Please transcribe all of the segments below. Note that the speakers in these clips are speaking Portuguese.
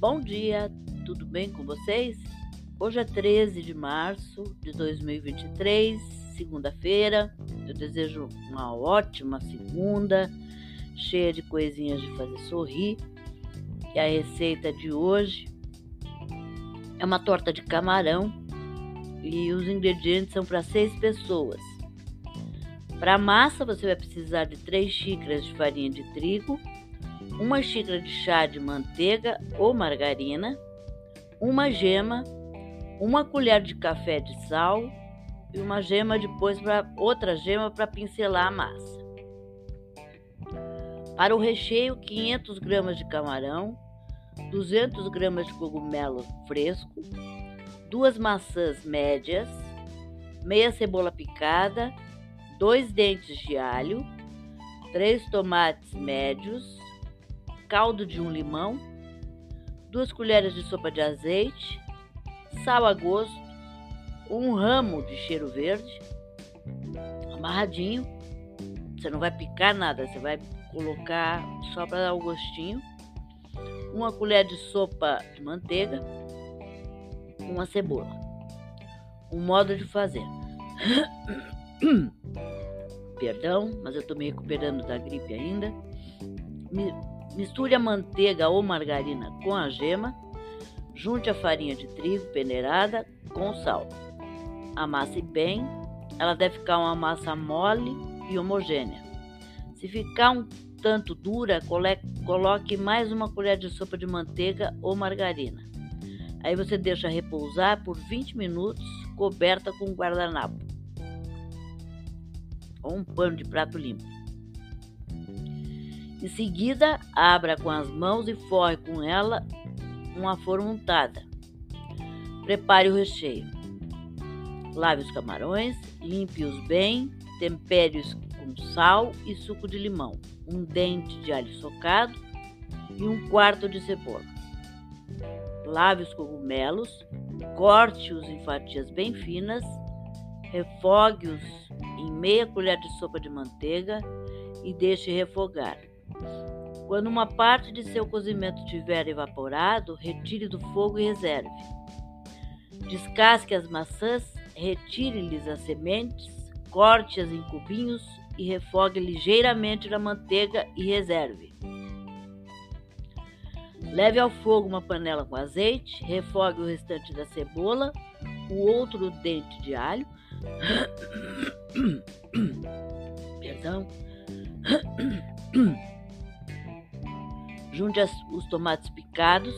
Bom dia, tudo bem com vocês? Hoje é 13 de março de 2023, segunda-feira. Eu desejo uma ótima segunda, cheia de coisinhas de fazer sorrir. E a receita de hoje é uma torta de camarão e os ingredientes são para seis pessoas. Para a massa, você vai precisar de 3 xícaras de farinha de trigo, uma xícara de chá de manteiga ou margarina, uma gema, uma colher de café de sal e uma gema depois para outra gema para pincelar a massa. Para o recheio, 500 gramas de camarão, 200 gramas de cogumelo fresco, duas maçãs médias, meia cebola picada, dois dentes de alho, três tomates médios, caldo de um limão, duas colheres de sopa de azeite, sal a gosto, um ramo de cheiro verde, amarradinho. Você não vai picar nada, você vai colocar só para dar o gostinho. Uma colher de sopa de manteiga, uma cebola. Um modo de fazer. Perdão, mas eu estou me recuperando da gripe ainda. Misture a manteiga ou margarina com a gema. Junte a farinha de trigo peneirada com sal. Amasse bem. Ela deve ficar uma massa mole e homogênea. Se ficar um tanto dura, coloque mais uma colher de sopa de manteiga ou margarina. Aí você deixa repousar por 20 minutos, coberta com guardanapo ou um pano de prato limpo. Em seguida, abra com as mãos e forre com ela uma forma untada. Prepare o recheio. Lave os camarões, limpe-os bem, tempere-os com sal e suco de limão, um dente de alho socado e um quarto de cebola. Lave os cogumelos, corte-os em fatias bem finas, refogue-os em meia colher de sopa de manteiga e deixe refogar. Quando uma parte de seu cozimento tiver evaporado, retire do fogo e reserve. Descasque as maçãs, retire-lhes as sementes, corte-as em cubinhos e refogue ligeiramente na manteiga e reserve. Leve ao fogo uma panela com azeite, refogue o restante da cebola, o outro dente de alho, perdão, Junte as, os tomates picados,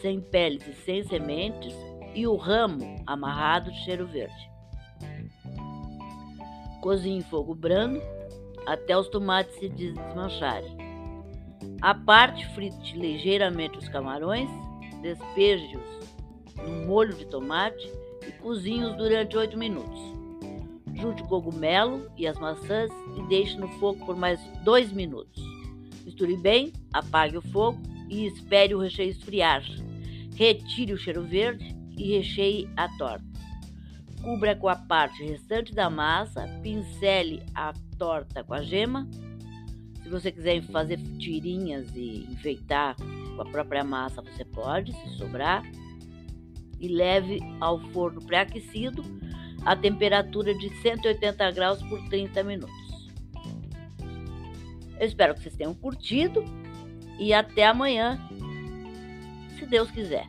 sem peles e sem sementes, e o ramo amarrado de cheiro verde. Cozinhe em fogo brando até os tomates se desmancharem. A parte, frite ligeiramente os camarões, despeje-os no molho de tomate e cozinhe-os durante 8 minutos. Junte o cogumelo e as maçãs e deixe no fogo por mais 2 minutos. Misture bem, apague o fogo e espere o recheio esfriar. Retire o cheiro verde e recheie a torta. Cubra com a parte restante da massa, pincele a torta com a gema. Se você quiser fazer tirinhas e enfeitar com a própria massa, você pode, se sobrar. E leve ao forno pré-aquecido a temperatura de 180 graus por 30 minutos. Eu espero que vocês tenham curtido e até amanhã, se Deus quiser.